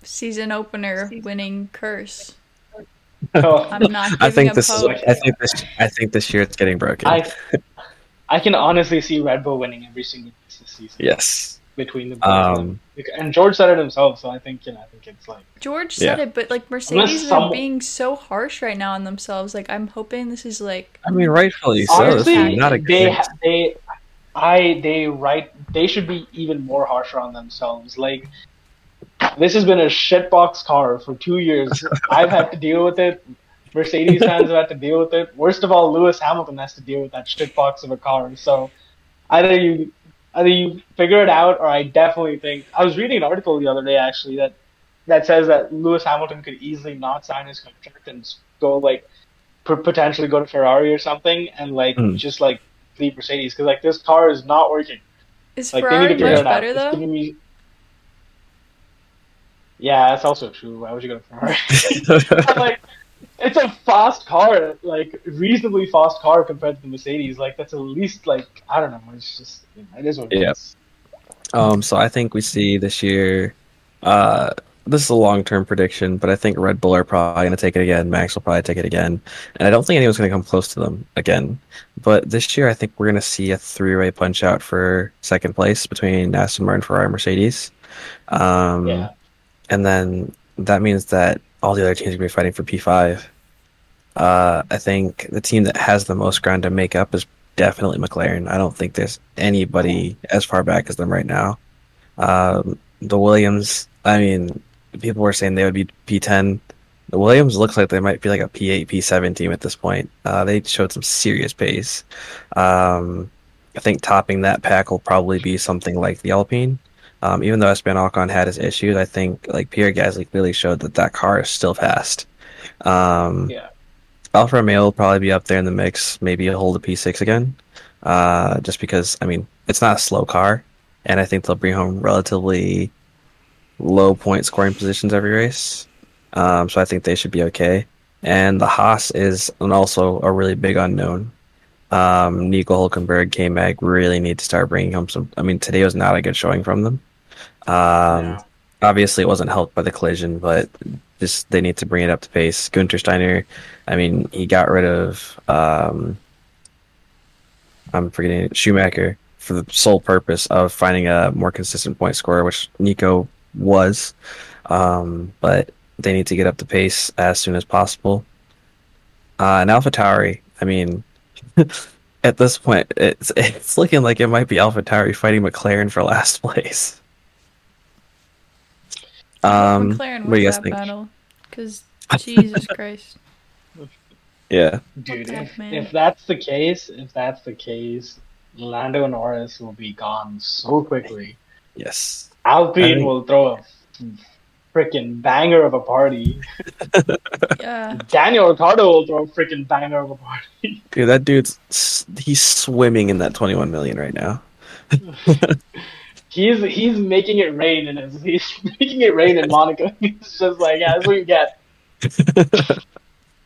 season opener winning curse. oh, [laughs] I'm not I think this is. poke. I think this. I think this year it's getting broken. I I can honestly see Red Bull winning every single season yes. Between the both them. Um, And George said it himself, so I think you know I think it's like George said Yeah. it, but like Mercedes are someone- being so harsh right now on themselves. Like I'm hoping this is like I mean, rightfully so. This honestly is not a good they race. ha- they I they right they should be even more harsher on themselves. Like this has been a shitbox car for two years. [laughs] I've had to deal with it. Mercedes fans have had to deal with it. Worst of all, Lewis Hamilton has to deal with that shitbox of a car. So either you either you figure it out, or I definitely think I was reading an article the other day actually that that says that Lewis Hamilton could easily not sign his contract and go like potentially go to Ferrari or something and like mm. just like leave Mercedes because like this car is not working. Is like, Ferrari much better though? Be... Yeah, that's also true. Why would you go to Ferrari? [laughs] [laughs] like, it's a fast car, like reasonably fast car compared to the Mercedes. Like that's at least like I don't know. It's just you know, it is what it yeah. Is. Um. So I think we see this year. Uh, this is a long term prediction, but I think Red Bull are probably going to take it again. Max will probably take it again, and I don't think anyone's going to come close to them again. But this year, I think we're going to see a three way punch out for second place between Aston Martin, Ferrari, Mercedes. Um, yeah. And then that means that all the other teams are going to be fighting for P5. Uh, I think the team that has the most ground to make up is definitely McLaren. I don't think there's anybody as far back as them right now. Um, the Williams, I mean, people were saying they would be P10. The Williams looks like they might be like a P8, P7 team at this point. Uh, they showed some serious pace. Um, I think topping that pack will probably be something like the Alpine. Um, even though Esteban Ocon had his issues, I think like Pierre Gasly clearly showed that that car is still fast. Um, yeah. Alfa Romeo will probably be up there in the mix. Maybe hold a P6 again, uh, just because I mean it's not a slow car, and I think they'll bring home relatively low point scoring positions every race. Um, so I think they should be okay. And the Haas is also a really big unknown. Um, Nico Hulkenberg, K Mag really need to start bringing home some. I mean, today was not a good showing from them. Um, yeah. Obviously, it wasn't helped by the collision, but just they need to bring it up to pace. Guenther Steiner, I mean, he got rid of. Um, I'm forgetting Schumacher for the sole purpose of finding a more consistent point scorer, which Nico was. Um, but they need to get up to pace as soon as possible. Uh, and AlphaTauri, I mean, [laughs] at this point, it's it's looking like it might be AlphaTauri fighting McLaren for last [laughs] place. Um, McLaren wins that think? battle because [laughs] Jesus Christ. Yeah, dude. If, if that's the case, if that's the case, Lando Norris will be gone so quickly. Yes. Alpine will throw a freaking banger of a party. [laughs] yeah. Daniel Ricciardo will throw a freaking banger of a party. Dude, that dude's he's swimming in that 21 million right now. [laughs] he's he's making it rain and [laughs] he's making it rain in Monaco. [laughs] He's just like, yeah, that's what you get. [laughs]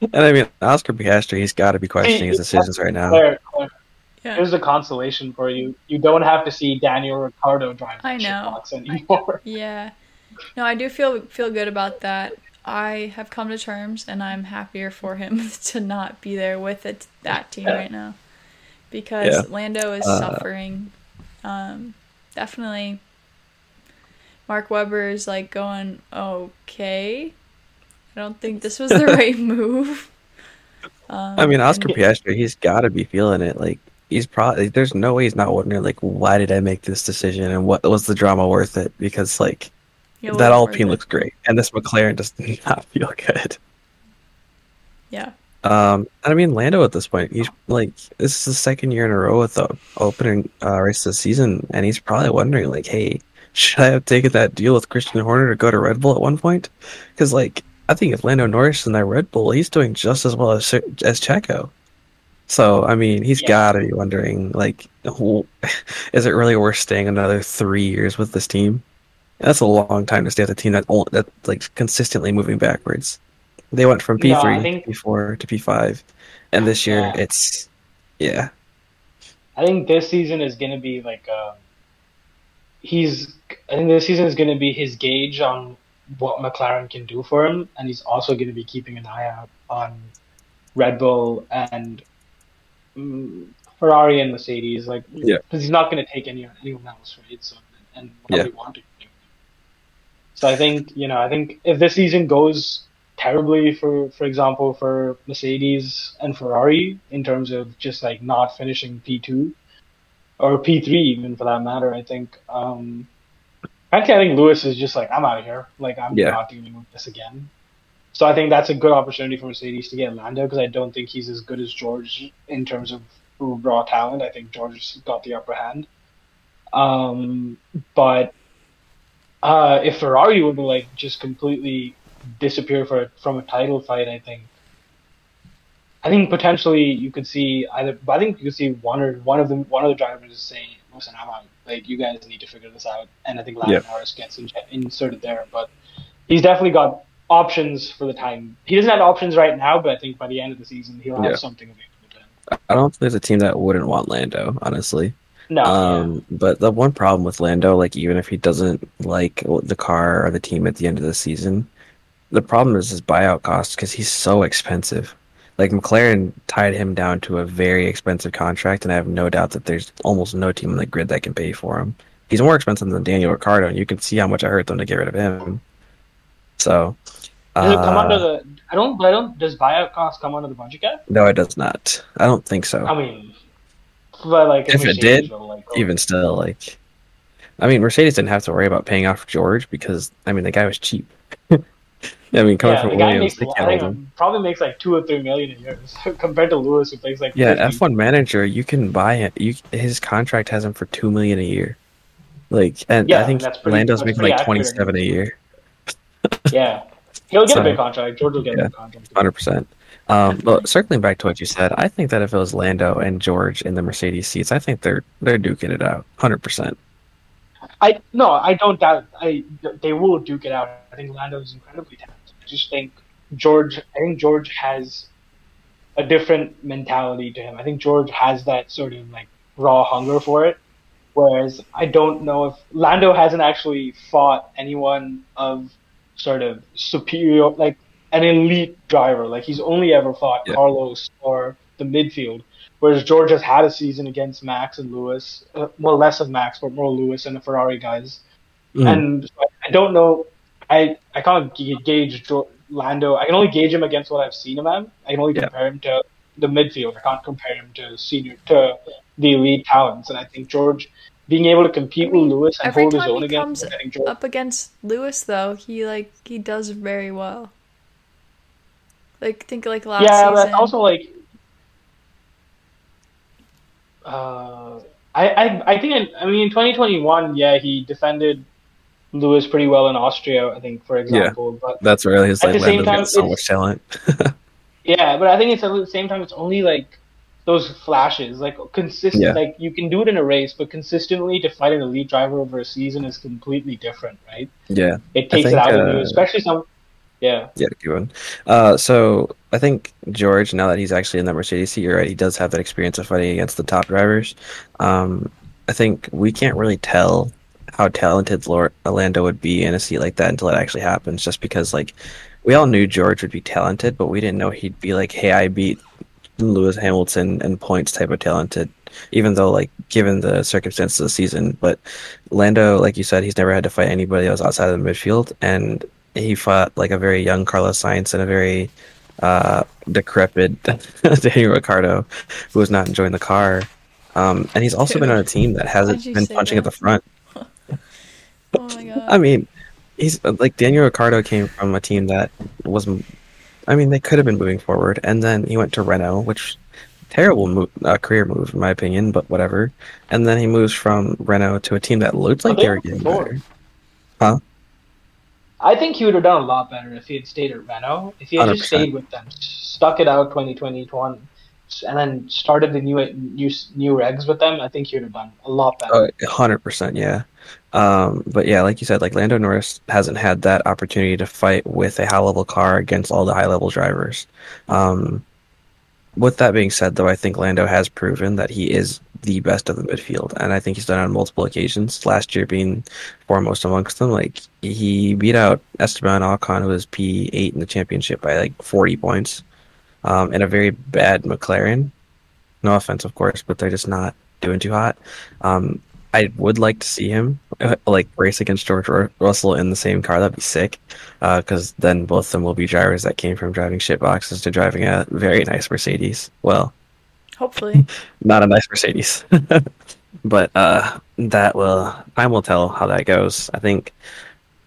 and I mean, Oscar Piastri, he's got to be questioning his decisions right now. Claire, Claire. Yeah. Here's a consolation for you. You don't have to see Daniel Ricciardo drive I know. anymore. Yeah. No, I do feel feel good about that. I have come to terms and I'm happier for him to not be there with it, that team yeah. right now. Because yeah. Lando is uh, suffering. Um, definitely Mark Webber is like going, okay. I don't think this was the [laughs] right move. Um, I mean, Oscar Piastri, he's got to be feeling it. Like, he's probably there's no way he's not wondering like why did I make this decision and what was the drama worth it because like that Alpine looks great and this McLaren does [laughs] not feel good. Yeah. Um, I mean Lando at this point, he's like this is the second year in a row with the opening uh, race of the season, and he's probably wondering like, hey, [laughs] should I have taken that deal with Christian Horner to go to Red Bull at one point? Because like I think if Lando Norris in that Red Bull, he's doing just as well as as Checo. So I mean, he's yeah. got to be wondering, like, [laughs] is it really worth staying another three years with this team? That's a long time to stay at the team that that like consistently moving backwards. They went from P three, no, P four to P five, and this year yeah. it's yeah. I think this season is gonna be like um, he's. I think this season is gonna be his gauge on what McLaren can do for him, and he's also gonna be keeping an eye out on Red Bull and Mm, Ferrari and Mercedes, like yeah, because he's not going to take any anyone else, right? So and probably yeah. want to. So I think you know I think if this season goes terribly for for example for Mercedes and Ferrari in terms of just like not finishing P two, or P three even for that matter. I think. Um, frankly, I think Lewis is just like I'm out of here. Like I'm Yeah. not dealing with this again. So I think that's a good opportunity for Mercedes to get Lando because I don't think he's as good as George in terms of raw talent. I think George's got the upper hand. Um, but uh, if Ferrari would be like just completely disappear for from a title fight, I think. I think potentially you could see either, but I think you could see one or one of them, one of the drivers is saying, "Listen, I'm out. Like you guys need to figure this out." And I think Lando Yeah. Norris gets in, inserted there, but he's definitely got options for the time. He doesn't have options right now, but I think by the end of the season he'll have Yeah. something available. I don't think there's a team that wouldn't want Lando, honestly. No, Um, but the one problem with Lando, like even if he doesn't like the car or the team at the end of the season, the problem is his buyout cost because he's so expensive. Like McLaren tied him down to a very expensive contract, and I have no doubt that there's almost no team on the grid that can pay for him. He's more expensive than Daniel Ricciardo, and you can see how much I hurt them to get rid of him. So, Does it come uh, under the? I don't. I don't. Does buyout cost come under the budget cap? no, it does not. I don't think so. I mean, but like If it did, will, like, even still, like, I mean, Mercedes didn't have to worry about paying off George because I mean the guy was cheap. [laughs] I mean, coming yeah, from the Williams, makes they can't I hold think him. probably makes like two or three million a year [laughs] compared to Lewis who makes like Yeah, 50. F one manager, you can buy him. You his contract has him for two million a year. Like, and Yeah, I think pretty- Lando's making like twenty seven a year, [laughs] Yeah, he'll get So- a big contract. George will get Yeah. a big contract. hundred percent. Um, but circling back to what you said, I think that if it was Lando and George in the Mercedes seats, I think they're they're duking it out, hundred percent. I no, I don't doubt. I they will duke it out. I think Lando's incredibly talented. I just think George. I think George has a different mentality to him. I think George has that sort of like raw hunger for it. Whereas I don't know if Lando hasn't actually fought anyone of sort of superior, like an elite driver. Like he's only ever fought Yeah. Carlos or the midfield. Whereas George has had a season against Max and Lewis, uh, well, less of Max, but more Lewis and the Ferrari guys. Mm. And I don't know. I I can't gauge Jo- Lando. I can only gauge him against what I've seen him at. I can only Yeah. compare him to the midfield. I can't compare him to senior to the elite talents. And I think George being able to compete I mean, with Lewis and every hold his own he against comes him, George, Up against Lewis though, he like he does very well. Like think like last yeah, season. but also like, uh, I, I I think I, I mean in 2021, yeah, he defended Lewis pretty well in Austria. I think, for example, but That's really At like same time, so much talent. [laughs] Yeah, but I think it's at the same time it's only like those flashes, like consistent. Yeah. Like you can do it in a race, but consistently to fight an elite driver over a season is completely different, right? Yeah, It takes think, it out of uh, you, especially some. Yeah, yeah, good one. Uh, so I think George, now that he's actually in that Mercedes seat, you're right. He does have that experience of fighting against the top drivers. Um, I think we can't really tell how talented Lor- Lando would be in a seat like that until it actually happens. Just because, like, we all knew George would be talented, but we didn't know he'd be like, "Hey, I beat Lewis Hamilton and points type of talented." Even though, like, given the circumstances of the season, but Lando, like you said, he's never had to fight anybody else outside of the midfield, and he fought like a very young Carlos Sainz and a very uh, decrepit [laughs] Daniel Ricciardo, who was not enjoying the car. Um, and he's also been on a team that hasn't been say punching at the front. [laughs] oh my god. I mean, he's like Daniel Ricciardo came from a team that was, I mean, they could have been moving forward, and then he went to Renault, which terrible move, uh, career move in my opinion, but whatever. And then he moves from Renault to a team that looked like But they they were were getting before. better. I think he would have done a lot better if he had stayed at Renault. If he had just 100%. stayed with them, stuck it out 2021, and then started the new new new regs with them, I think he would have done a lot better. Oh, hundred percent, yeah. Um, but yeah, like you said, like Lando Norris hasn't had that opportunity to fight with a high level car against all the high level drivers. Um, with that being said, though, I think Lando has proven that he is the best of the midfield, and I think he's done it on multiple occasions. Last year being foremost amongst them, like he beat out Esteban Ocon, who was P eight in the championship by like forty points, um, in a very bad McLaren. No offense, of course, but they're just not doing too hot. Um, I would like to see him uh, like race against George Ru- Russell in the same car. That'd be sick, because then both of them will be drivers that came from driving shit boxes to driving a very nice Mercedes. Well, Hopefully. [laughs] not a nice Mercedes. [laughs] but uh, that will time will tell how that goes. I think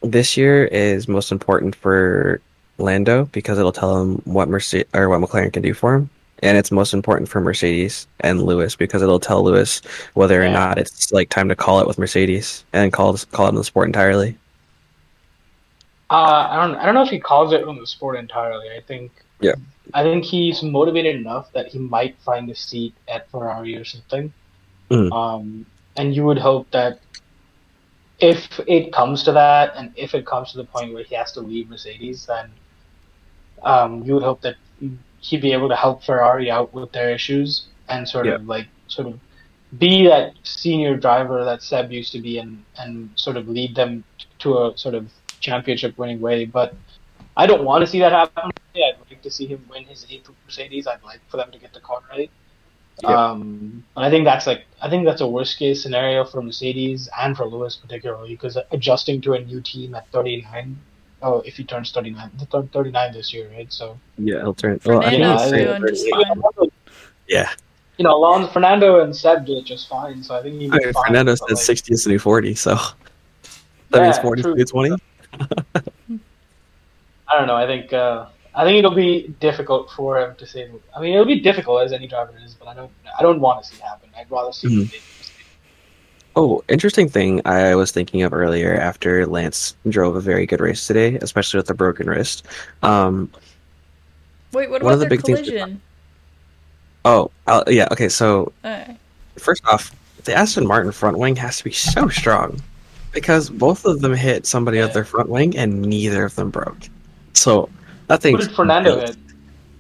this year is most important for Lando because it'll tell him what Mercedes or what McLaren can do for him, and it's most important for Mercedes and Lewis because it'll tell Lewis whether or not it's like time to call it with Mercedes and call call it in the sport entirely. Uh, I don't. I don't know if he calls it on the sport entirely. I think. Yeah. I think he's motivated enough that he might find a seat at Ferrari or something. Mhm. Um, and you would hope that if it comes to that, and if it comes to the point where he has to leave Mercedes, then um, you would hope that he'd be able to help Ferrari out with their issues and sort of like sort of be that senior driver that Seb used to be and and sort of lead them to a sort of championship winning way. But I don't want to see that happen. I'd like to see him win his eighth Mercedes. I'd like for them to get the car right. Yeah. Um, and I think that's like I think that's a worst case scenario for Mercedes and for Lewis particularly because adjusting to a new team at 39. Oh, if he turns 39, he 39 this year, right? So Yeah, he'll turn. Well, I think Fernando's it's Yeah, doing turn- just fine. yeah. you know, Alonso, Fernando and Seb did just fine. So I think he I mean, Fernando but, said like, 60 is the new 40, so [laughs] that means 40 true. to 20. [laughs] I don't know. I think uh, I think it'll be difficult for him to say. I mean, it'll be difficult as any driver is, but I don't. I don't want to see it happen. I'd rather see. Mhm. It. Oh, interesting thing I was thinking of earlier after Lance drove a very good race today, especially with the broken wrist. Um, Wait, what One about of the their big things- collision? oh, uh, yeah, okay, so Alright. first off, the Aston Martin front wing has to be so strong because both of them hit somebody Yeah. at their front wing and neither of them broke. So that Who thing's did Fernando hit?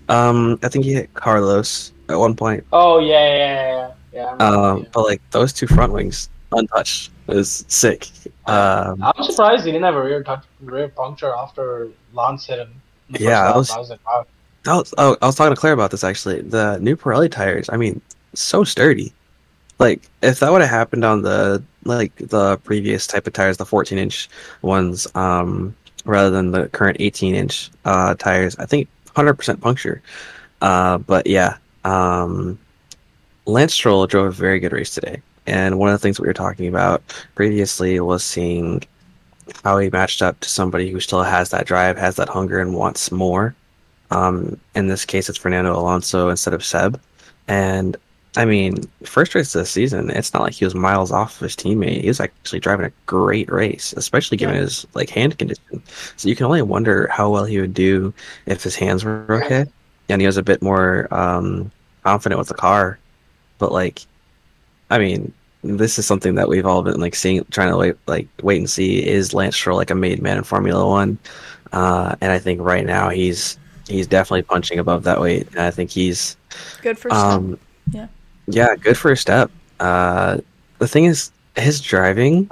Um, I think he hit Carlos at one point. Oh yeah, yeah, yeah, yeah. yeah Um, yeah. but like those two front wings untouched is sick. Um, I'm surprised he didn't have a rear touch, rear puncture after Lance hit him. in the first Yeah, I was- I was like, wow. I was, oh, I was talking to Claire about this actually. The new Pirelli tires, I mean, so sturdy. Like if that would have happened on the like the previous type of tires, the 14 inch ones, um, rather than the current 18 inch uh, tires, I think 100% puncture. Uh, but yeah, um, Lance Stroll drove a very good race today, and one of the things we were talking about previously was seeing how he matched up to somebody who still has that drive, has that hunger, and wants more. Um, in this case, it's Fernando Alonso instead of Seb. And I mean, first race of the season, it's not like he was miles off of his teammate. He was actually driving a great race, especially given Yeah. his like hand condition. So you can only wonder how well he would do if his hands were okay and he was a bit more um, confident with the car. But like, I mean, this is something that we've all been like seeing, trying to wait, like wait and see. Is Lance Stroll like a made man in Formula One? Uh, and I think right now he's he's definitely punching above that weight. And I think he's Good for um, step. Yeah. yeah, good for a step. Uh, the thing is, his driving.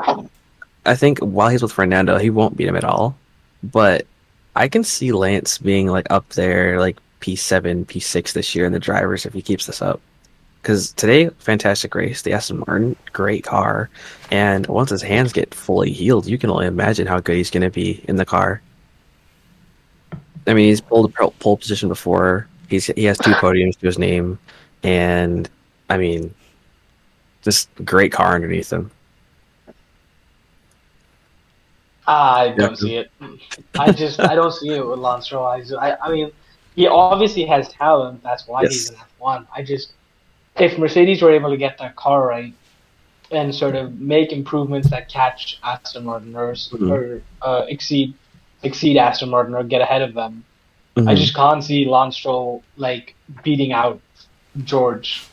I think while he's with Fernando, he won't beat him at all. But I can see Lance being like up there, like P seven, P six this year in the drivers if he keeps this up. Because today, fantastic race. The Aston Martin, great car, and once his hands get fully healed, you can only imagine how good he's going to be in the car. I mean, he's pulled a pole pole position before. He's he has two [laughs] podiums to his name, and I mean, just great car underneath him. Ah, I don't see it. I just I don't see it with Lance Stroll. I, I, I mean, he obviously has talent. That's why Yes. he's in F1. I just if Mercedes were able to get that car right and sort of make improvements that catch Aston Martin or, Mhm. or uh, exceed exceed Aston Martin or get ahead of them, I Mhm. just can't see Lance Stroll like beating out George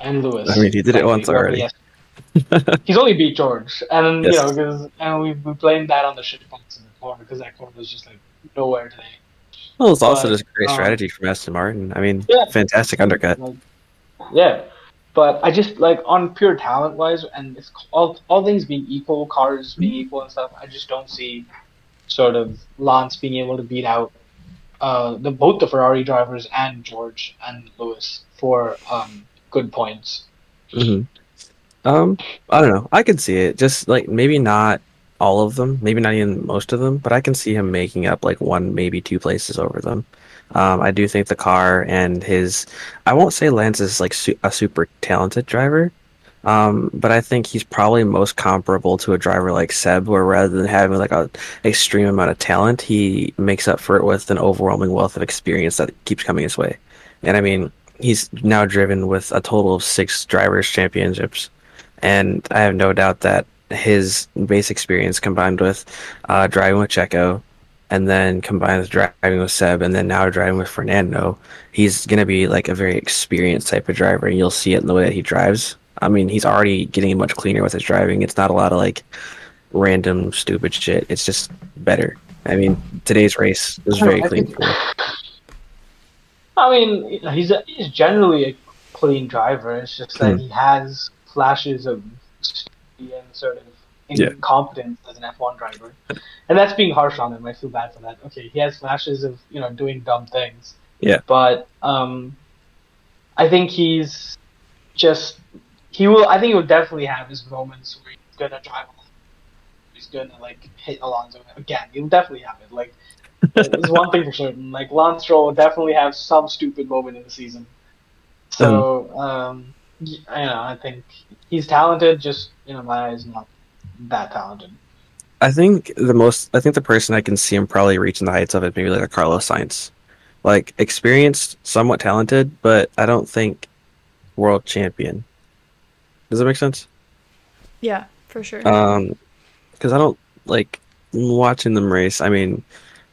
and Lewis. I mean, he did it once already. he He's only beat George, and Yes. you know, because and we we blamed that on the shit box in the corner because that corner was just like nowhere today. Well, it's also but, just a great um, strategy from Aston Martin. I mean, Yeah. fantastic undercut. Like, yeah, but I just like on pure talent wise, and it's all all things being equal, cars being equal and stuff. I just don't see sort of Lance being able to beat out uh, the both the Ferrari drivers and George and Lewis for um, good points. hmm Um, I don't know. I could see it. Just like maybe not all of them, maybe not even most of them, but I can see him making up like one, maybe two places over them. Um, I do think the car and his, I won't say Lance is like su- a super talented driver, Um, but I think he's probably most comparable to a driver like Seb, where rather than having like a extreme amount of talent, he makes up for it with an overwhelming wealth of experience that keeps coming his way. And I mean, he's now driven with a total of six drivers' championships, and I have no doubt that his base experience combined with uh, driving with Checo, and then combined with driving with Seb, and then now driving with Fernando, he's going to be like a very experienced type of driver, and you'll see it in the way that he drives. I mean, he's already getting much cleaner with his driving. It's not a lot of like random stupid shit. It's just better. I mean, today's race was very I clean. think- I mean, he's a, he's generally a clean driver. It's just that Hmm. he has flashes of and sort of Yeah. incompetence as an F1 driver, and that's being harsh on him. I feel bad for that. Okay, he has flashes of you know doing dumb things. Yeah. but um, I think he's just he will. I think he will definitely have his moments where he's gonna drive. He's gonna like hit Alonso again. He'll definitely have it. Like there's one thing for certain. Like Lance Stroll will definitely have some stupid moment in the season. So um, y- I know. I think he's talented. Just you know, my eyes not that talented. I think the most, I think the person I can see him probably reaching the heights of it maybe like a Carlos Sainz, like experienced, somewhat talented, but I don't think world champion. Does that make sense? Yeah, for sure. Um, because I don't like watching them race. I mean,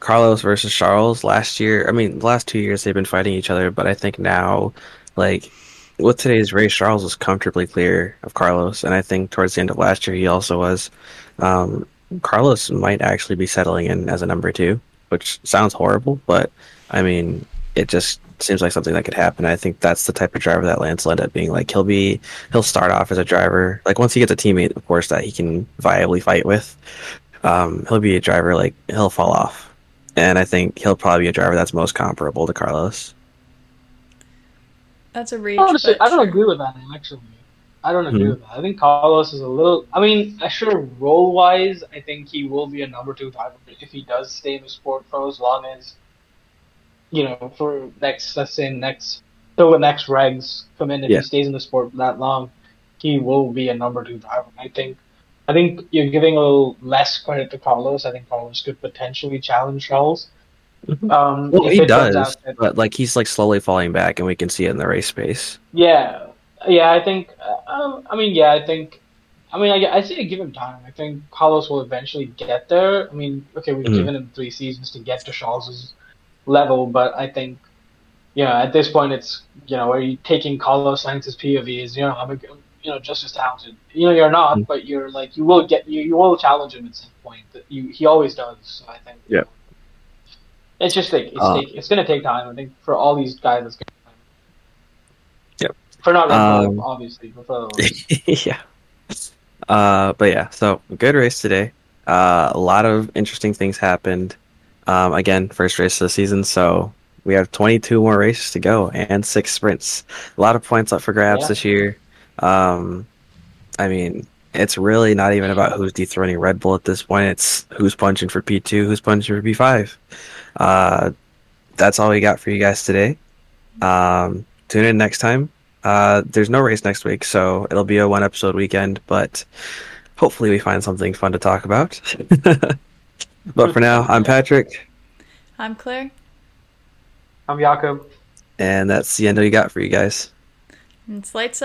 Carlos versus Charles last year. I mean, the last two years they've been fighting each other, but I think now, like with today's race, Charles was comfortably clear of Carlos, and I think towards the end of last year he also was. Um, Carlos might actually be settling in as a number two, which sounds horrible, but I mean, it just seems like something that could happen. I think that's the type of driver that Lance will end up being. Like he'll be, he'll start off as a driver. Like once he gets a teammate, of course, that he can viably fight with, um, he'll be a driver. Like he'll fall off, and I think he'll probably be a driver that's most comparable to Carlos. That's a reach. I don't, I don't sure. agree with that actually. I don't agree Mhm. with that. I think Carlos is a little. I mean, sure, role wise, I think he will be a number two driver if he does stay in the sport for as long as, you know, for next, let's say next, till the next regs come in. If Yeah. he stays in the sport that long, he will be a number two driver. I think. I think you're giving a little less credit to Carlos. I think Carlos could potentially challenge Charles. Mhm. Um, Well, he does, that- but like he's like slowly falling back, and we can see it in the race pace. Yeah, yeah. I think. Uh, um, I mean, yeah. I think. I mean, I, I say give him time. I think Carlos will eventually get there. I mean, okay, we've Mhm. given him three seasons to get to Charles's level, but I think, you know, at this point, it's you know, are you taking Carlos Sainz's POV is you know, I'm a, you know just as talented. You know, you're not, Mhm. but you're like you will get you you will challenge him at some point. That you he always does. So I think. Yeah. It's just like it's Uh, take, it's gonna take time. I think for all these guys, it's gonna take time. Yep. For not Red Um, obviously, but for [laughs] yeah. Uh, but yeah, so good race today. Uh, a lot of interesting things happened. Um, again, first race of the season, so we have 22 more races to go and six sprints. A lot of points up for grabs Yeah. this year. Um, I mean, it's really not even about who's dethroning Red Bull at this point. It's who's punching for P2, who's punching for P5. Uh, that's all we got for you guys today. Um, tune in next time. Uh, there's no race next week, so it'll be a one episode weekend, but hopefully we find something fun to talk about. [laughs] but for now, I'm Patrick, I'm Claire. I'm Jakob. and that's the end we got for you guys. It's lights up.